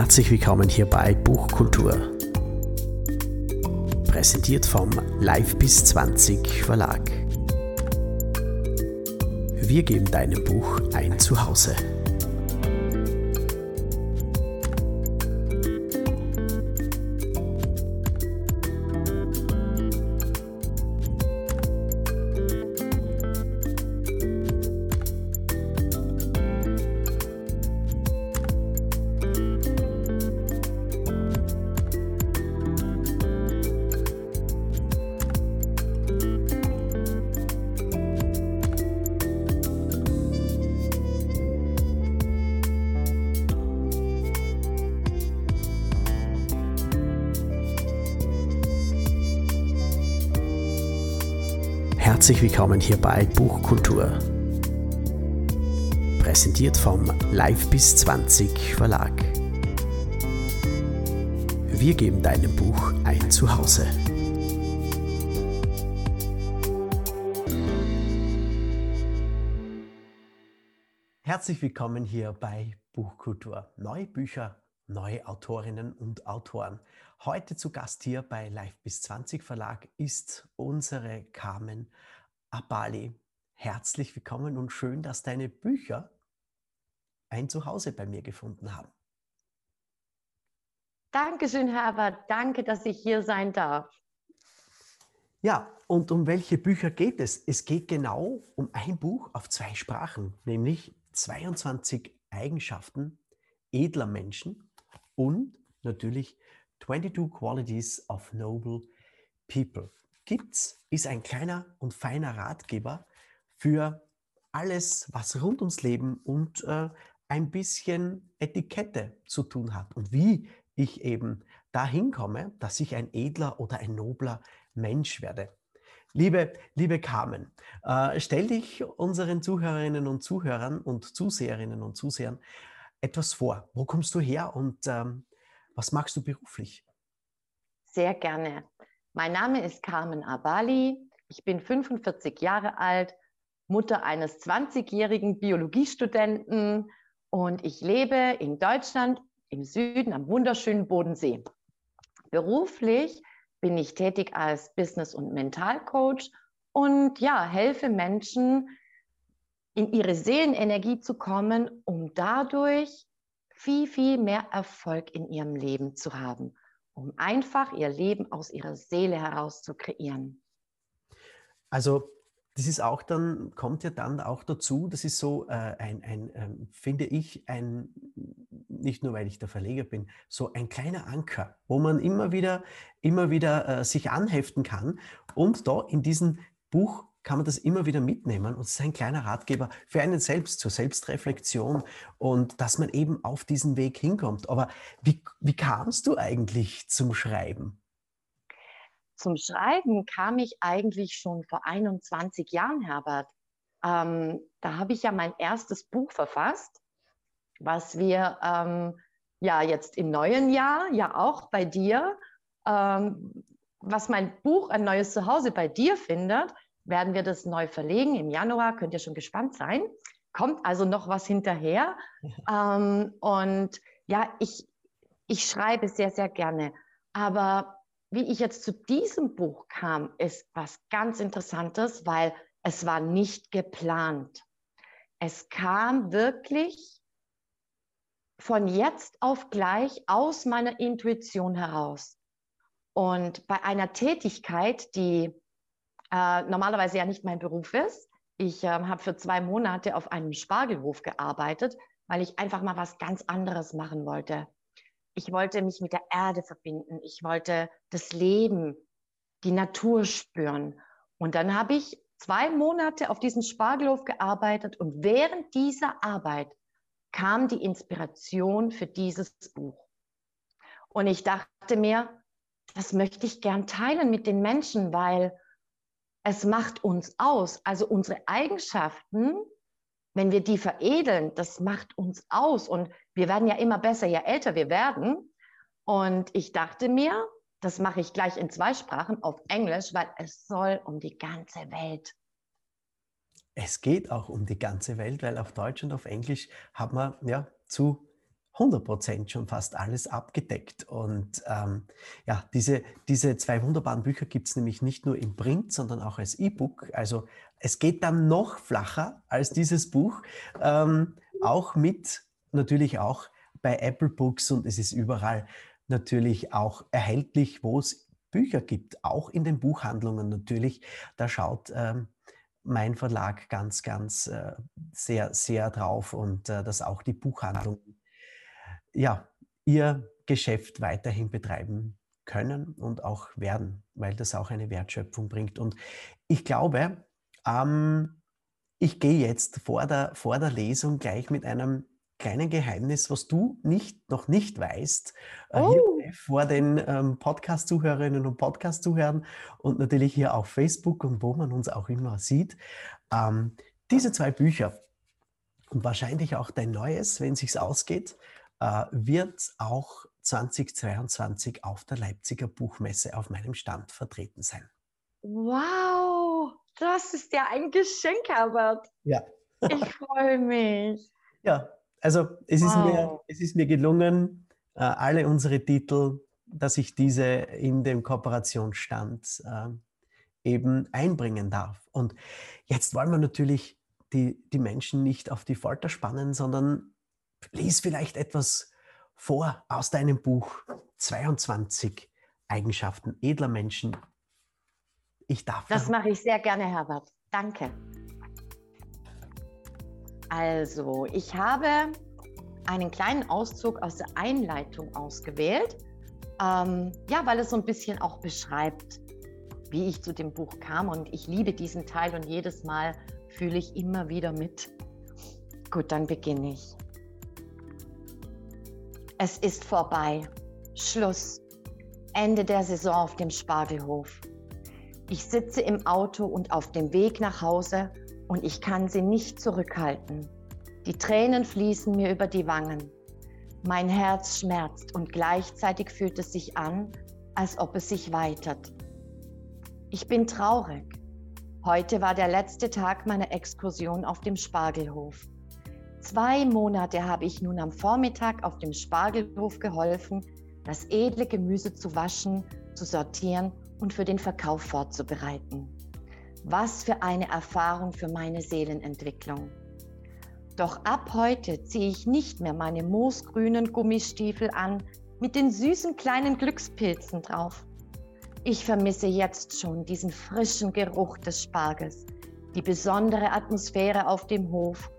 Herzlich willkommen hier bei Buchkultur. Präsentiert vom Live bis 20 Verlag. Wir geben deinem Buch ein Zuhause. Herzlich willkommen hier bei Buchkultur. Präsentiert vom Live bis 20 Verlag. Wir geben deinem Buch ein Zuhause. Herzlich willkommen hier bei Buchkultur. Neue Bücher, neue Autorinnen und Autoren. Heute zu Gast hier bei Live bis 20 Verlag ist unsere Carmen Abali. Herzlich willkommen und schön, dass deine Bücher ein Zuhause bei mir gefunden haben. Dankeschön, Herbert. Danke, dass ich hier sein darf. Ja, und um welche Bücher geht es? Es geht genau um ein Buch auf zwei Sprachen, nämlich 22 Eigenschaften edler Menschen und natürlich 22 Qualities of Noble People. Gibt's ist ein kleiner und feiner Ratgeber für alles, was rund ums Leben und äh, ein bisschen Etikette zu tun hat und wie ich eben dahin komme, dass ich ein edler oder ein nobler Mensch werde. Liebe, liebe Carmen, äh, stell dich unseren Zuhörerinnen und Zuhörern und Zuseherinnen und Zusehern etwas vor. Wo kommst du her und ähm, was machst du beruflich? Sehr gerne. Mein Name ist Carmen Abali. Ich bin 45 Jahre alt, Mutter eines 20-jährigen Biologiestudenten und ich lebe in Deutschland im Süden am wunderschönen Bodensee. Beruflich bin ich tätig als Business- und Mentalcoach und ja, helfe Menschen, in ihre Seelenenergie zu kommen, um dadurch viel, viel mehr Erfolg in ihrem Leben zu haben, um einfach ihr Leben aus ihrer Seele heraus zu kreieren. Also das ist auch dann, kommt ja dann auch dazu, das ist so äh, ein, ein ähm, finde ich, ein, nicht nur weil ich der Verleger bin, so ein kleiner Anker, wo man immer wieder, immer wieder äh, sich anheften kann und da in diesem Buch kann man das immer wieder mitnehmen und es ist ein kleiner Ratgeber für einen selbst zur Selbstreflexion und dass man eben auf diesen Weg hinkommt. Aber wie, wie kamst du eigentlich zum Schreiben? Zum Schreiben kam ich eigentlich schon vor 21 Jahren, Herbert. Ähm, da habe ich ja mein erstes Buch verfasst, was wir ähm, ja jetzt im neuen Jahr ja auch bei dir, ähm, was mein Buch ein neues Zuhause bei dir findet werden wir das neu verlegen im Januar. Könnt ihr schon gespannt sein. Kommt also noch was hinterher. ähm, und ja, ich, ich schreibe sehr, sehr gerne. Aber wie ich jetzt zu diesem Buch kam, ist was ganz Interessantes, weil es war nicht geplant. Es kam wirklich von jetzt auf gleich aus meiner Intuition heraus. Und bei einer Tätigkeit, die äh, normalerweise ja nicht mein Beruf ist. Ich äh, habe für zwei Monate auf einem Spargelhof gearbeitet, weil ich einfach mal was ganz anderes machen wollte. Ich wollte mich mit der Erde verbinden. Ich wollte das Leben, die Natur spüren. Und dann habe ich zwei Monate auf diesem Spargelhof gearbeitet und während dieser Arbeit kam die Inspiration für dieses Buch. Und ich dachte mir, das möchte ich gern teilen mit den Menschen, weil es macht uns aus. Also unsere Eigenschaften, wenn wir die veredeln, das macht uns aus. Und wir werden ja immer besser, je älter wir werden. Und ich dachte mir, das mache ich gleich in zwei Sprachen auf Englisch, weil es soll um die ganze Welt. Es geht auch um die ganze Welt, weil auf Deutsch und auf Englisch hat man ja zu 100% schon fast alles abgedeckt. Und ähm, ja, diese, diese zwei wunderbaren Bücher gibt es nämlich nicht nur im Print, sondern auch als E-Book. Also es geht dann noch flacher als dieses Buch, ähm, auch mit natürlich auch bei Apple Books und es ist überall natürlich auch erhältlich, wo es Bücher gibt, auch in den Buchhandlungen natürlich. Da schaut ähm, mein Verlag ganz, ganz äh, sehr, sehr drauf und äh, dass auch die Buchhandlung ja, ihr Geschäft weiterhin betreiben können und auch werden, weil das auch eine Wertschöpfung bringt. Und ich glaube, ähm, ich gehe jetzt vor der, vor der Lesung gleich mit einem kleinen Geheimnis, was du nicht, noch nicht weißt, äh, oh. hier vor den ähm, Podcast-Zuhörerinnen und Podcast-Zuhörern und natürlich hier auf Facebook und wo man uns auch immer sieht. Ähm, diese zwei Bücher und wahrscheinlich auch dein neues, wenn es sich ausgeht, wird auch 2022 auf der Leipziger Buchmesse auf meinem Stand vertreten sein. Wow, das ist ja ein Geschenk, Herbert. Ja. Ich freue mich. Ja, also es, wow. ist, mir, es ist mir gelungen, äh, alle unsere Titel, dass ich diese in dem Kooperationsstand äh, eben einbringen darf. Und jetzt wollen wir natürlich die, die Menschen nicht auf die Folter spannen, sondern lies vielleicht etwas vor aus deinem Buch 22 Eigenschaften edler Menschen. Ich darf. Das mache ich sehr gerne, Herbert. Danke. Also, ich habe einen kleinen Auszug aus der Einleitung ausgewählt. Ähm, ja, weil es so ein bisschen auch beschreibt, wie ich zu dem Buch kam. Und ich liebe diesen Teil und jedes Mal fühle ich immer wieder mit. Gut, dann beginne ich. Es ist vorbei. Schluss. Ende der Saison auf dem Spargelhof. Ich sitze im Auto und auf dem Weg nach Hause und ich kann sie nicht zurückhalten. Die Tränen fließen mir über die Wangen. Mein Herz schmerzt und gleichzeitig fühlt es sich an, als ob es sich weitert. Ich bin traurig. Heute war der letzte Tag meiner Exkursion auf dem Spargelhof. Zwei Monate habe ich nun am Vormittag auf dem Spargelhof geholfen, das edle Gemüse zu waschen, zu sortieren und für den Verkauf vorzubereiten. Was für eine Erfahrung für meine Seelenentwicklung. Doch ab heute ziehe ich nicht mehr meine moosgrünen Gummistiefel an mit den süßen kleinen Glückspilzen drauf. Ich vermisse jetzt schon diesen frischen Geruch des Spargels, die besondere Atmosphäre auf dem Hof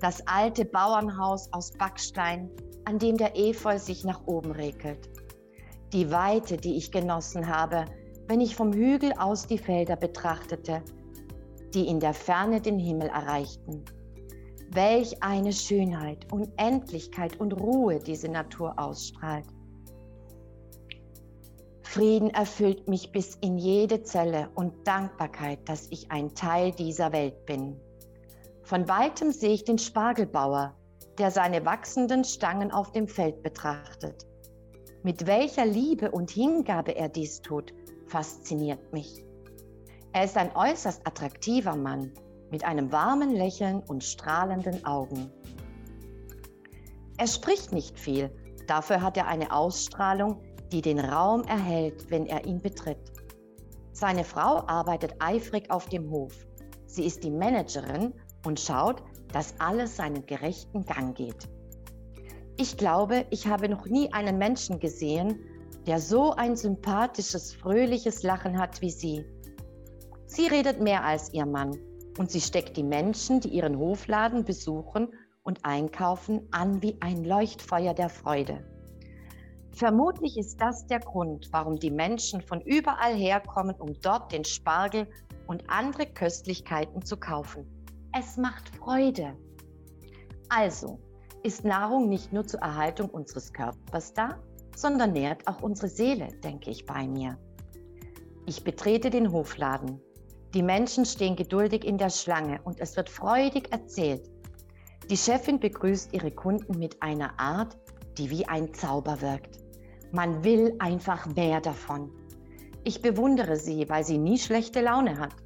das alte Bauernhaus aus Backstein, an dem der Efeu sich nach oben regelt. Die Weite, die ich genossen habe, wenn ich vom Hügel aus die Felder betrachtete, die in der Ferne den Himmel erreichten. Welch eine Schönheit, Unendlichkeit und Ruhe diese Natur ausstrahlt. Frieden erfüllt mich bis in jede Zelle und Dankbarkeit, dass ich ein Teil dieser Welt bin. Von weitem sehe ich den Spargelbauer, der seine wachsenden Stangen auf dem Feld betrachtet. Mit welcher Liebe und Hingabe er dies tut, fasziniert mich. Er ist ein äußerst attraktiver Mann mit einem warmen Lächeln und strahlenden Augen. Er spricht nicht viel, dafür hat er eine Ausstrahlung, die den Raum erhält, wenn er ihn betritt. Seine Frau arbeitet eifrig auf dem Hof. Sie ist die Managerin und schaut, dass alles seinen gerechten Gang geht. Ich glaube, ich habe noch nie einen Menschen gesehen, der so ein sympathisches, fröhliches Lachen hat wie sie. Sie redet mehr als ihr Mann und sie steckt die Menschen, die ihren Hofladen besuchen und einkaufen, an wie ein Leuchtfeuer der Freude. Vermutlich ist das der Grund, warum die Menschen von überall herkommen, um dort den Spargel und andere Köstlichkeiten zu kaufen. Es macht Freude. Also ist Nahrung nicht nur zur Erhaltung unseres Körpers da, sondern nährt auch unsere Seele, denke ich bei mir. Ich betrete den Hofladen. Die Menschen stehen geduldig in der Schlange und es wird freudig erzählt. Die Chefin begrüßt ihre Kunden mit einer Art, die wie ein Zauber wirkt. Man will einfach mehr davon. Ich bewundere sie, weil sie nie schlechte Laune hat.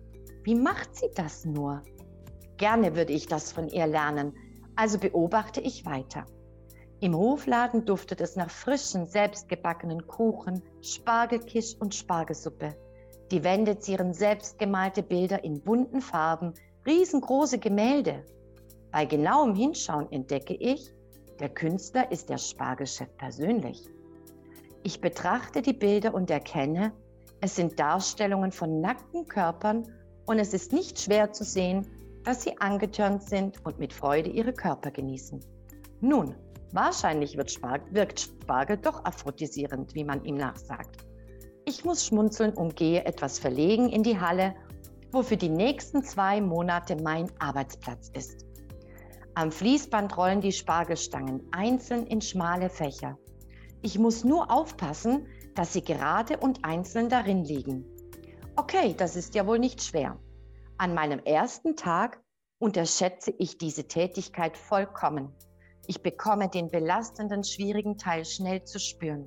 Wie macht sie das nur? Gerne würde ich das von ihr lernen, also beobachte ich weiter. Im Hofladen duftet es nach frischen, selbstgebackenen Kuchen, Spargelkisch und Spargelsuppe. Die Wände zieren selbstgemalte Bilder in bunten Farben, riesengroße Gemälde. Bei genauem Hinschauen entdecke ich, der Künstler ist der Spargelchef persönlich. Ich betrachte die Bilder und erkenne, es sind Darstellungen von nackten Körpern und es ist nicht schwer zu sehen, dass sie angetörnt sind und mit Freude ihre Körper genießen. Nun, wahrscheinlich Spargel, wirkt Spargel doch aphrodisierend, wie man ihm nachsagt. Ich muss schmunzeln und gehe etwas verlegen in die Halle, wo für die nächsten zwei Monate mein Arbeitsplatz ist. Am Fließband rollen die Spargelstangen einzeln in schmale Fächer. Ich muss nur aufpassen, dass sie gerade und einzeln darin liegen. Okay, das ist ja wohl nicht schwer. An meinem ersten Tag unterschätze ich diese Tätigkeit vollkommen. Ich bekomme den belastenden, schwierigen Teil schnell zu spüren.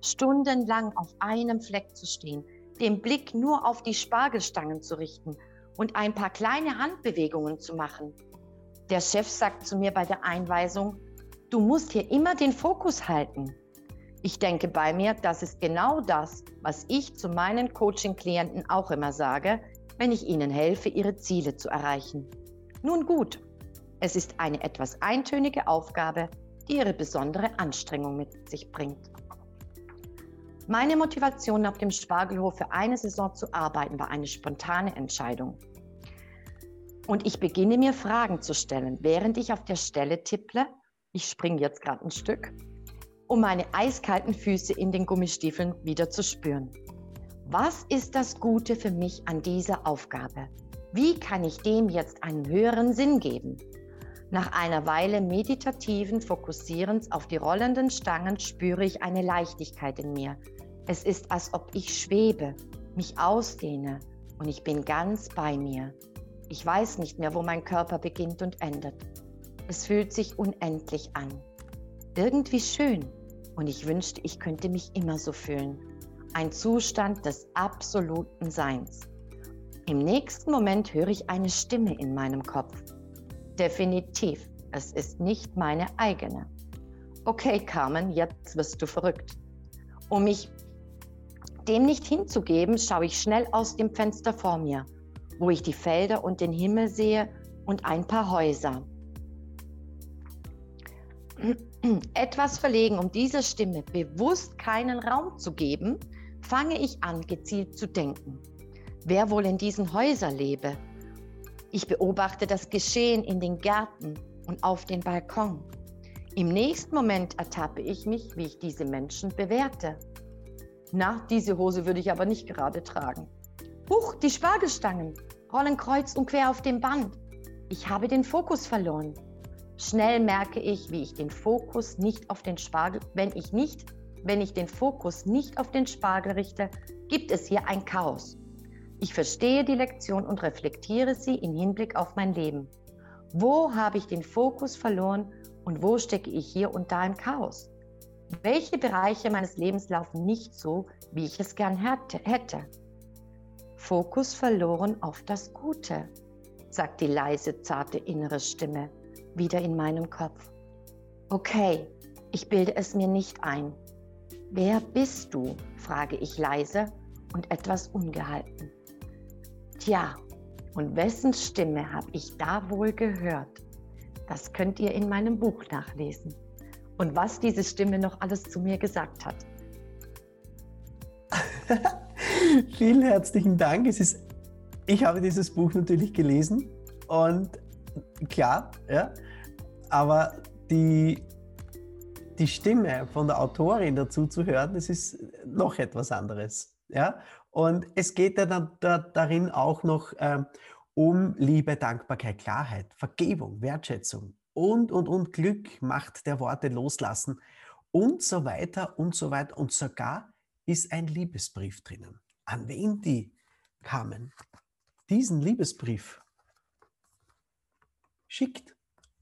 Stundenlang auf einem Fleck zu stehen, den Blick nur auf die Spargelstangen zu richten und ein paar kleine Handbewegungen zu machen. Der Chef sagt zu mir bei der Einweisung, du musst hier immer den Fokus halten. Ich denke bei mir, das ist genau das, was ich zu meinen Coaching-Klienten auch immer sage, wenn ich ihnen helfe, ihre Ziele zu erreichen. Nun gut, es ist eine etwas eintönige Aufgabe, die ihre besondere Anstrengung mit sich bringt. Meine Motivation, auf dem Spargelhof für eine Saison zu arbeiten, war eine spontane Entscheidung. Und ich beginne mir Fragen zu stellen, während ich auf der Stelle tipple. Ich springe jetzt gerade ein Stück um meine eiskalten Füße in den Gummistiefeln wieder zu spüren. Was ist das Gute für mich an dieser Aufgabe? Wie kann ich dem jetzt einen höheren Sinn geben? Nach einer Weile meditativen Fokussierens auf die rollenden Stangen spüre ich eine Leichtigkeit in mir. Es ist, als ob ich schwebe, mich ausdehne und ich bin ganz bei mir. Ich weiß nicht mehr, wo mein Körper beginnt und endet. Es fühlt sich unendlich an. Irgendwie schön. Und ich wünschte, ich könnte mich immer so fühlen. Ein Zustand des absoluten Seins. Im nächsten Moment höre ich eine Stimme in meinem Kopf. Definitiv, es ist nicht meine eigene. Okay, Carmen, jetzt wirst du verrückt. Um mich dem nicht hinzugeben, schaue ich schnell aus dem Fenster vor mir, wo ich die Felder und den Himmel sehe und ein paar Häuser. Etwas verlegen, um dieser Stimme bewusst keinen Raum zu geben, fange ich an, gezielt zu denken. Wer wohl in diesen Häusern lebe? Ich beobachte das Geschehen in den Gärten und auf den Balkon. Im nächsten Moment ertappe ich mich, wie ich diese Menschen bewerte. Na, diese Hose würde ich aber nicht gerade tragen. Huch, die Spargelstangen rollen kreuz und quer auf dem Band. Ich habe den Fokus verloren. Schnell merke ich, wie ich den Fokus nicht auf den Spargel, wenn ich nicht, wenn ich den Fokus nicht auf den Spargel richte, gibt es hier ein Chaos. Ich verstehe die Lektion und reflektiere sie im Hinblick auf mein Leben. Wo habe ich den Fokus verloren und wo stecke ich hier und da im Chaos? Welche Bereiche meines Lebens laufen nicht so, wie ich es gern hätte? Fokus verloren auf das Gute, sagt die leise, zarte innere Stimme wieder in meinem Kopf. Okay, ich bilde es mir nicht ein. Wer bist du? frage ich leise und etwas ungehalten. Tja, und wessen Stimme habe ich da wohl gehört? Das könnt ihr in meinem Buch nachlesen. Und was diese Stimme noch alles zu mir gesagt hat. Vielen herzlichen Dank. Es ist, ich habe dieses Buch natürlich gelesen und klar, ja. Aber die, die Stimme von der Autorin dazu zu hören, das ist noch etwas anderes. Ja? Und es geht ja dann da, darin auch noch ähm, um Liebe, Dankbarkeit, Klarheit, Vergebung, Wertschätzung und, und, und Glück, Macht der Worte loslassen und so weiter und so weiter. Und sogar ist ein Liebesbrief drinnen. An wen die kamen, diesen Liebesbrief schickt,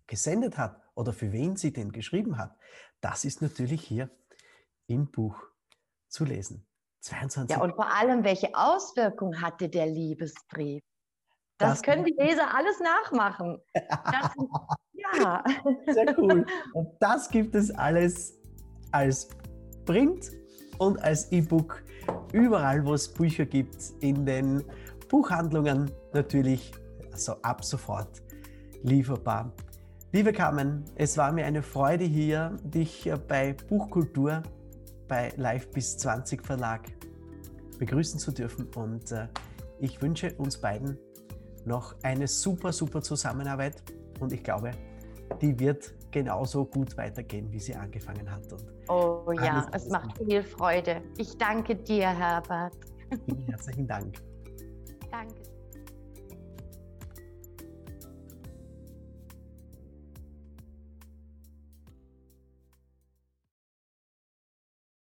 gesendet hat oder für wen sie den geschrieben hat, das ist natürlich hier im Buch zu lesen. 22. Ja, und vor allem, welche Auswirkung hatte der Liebesbrief? Das, das können die Leser alles nachmachen. Ja, Ja. Sehr cool. Und das gibt es alles als Print und als E-Book überall, wo es Bücher gibt, in den Buchhandlungen natürlich, also ab sofort lieferbar. Liebe Carmen, es war mir eine Freude hier, dich bei Buchkultur bei Live bis 20 Verlag begrüßen zu dürfen und äh, ich wünsche uns beiden noch eine super, super Zusammenarbeit und ich glaube, die wird genauso gut weitergehen, wie sie angefangen hat. Und oh ja, es macht viel Freude. Ich danke dir, Herbert. Vielen herzlichen Dank. Danke.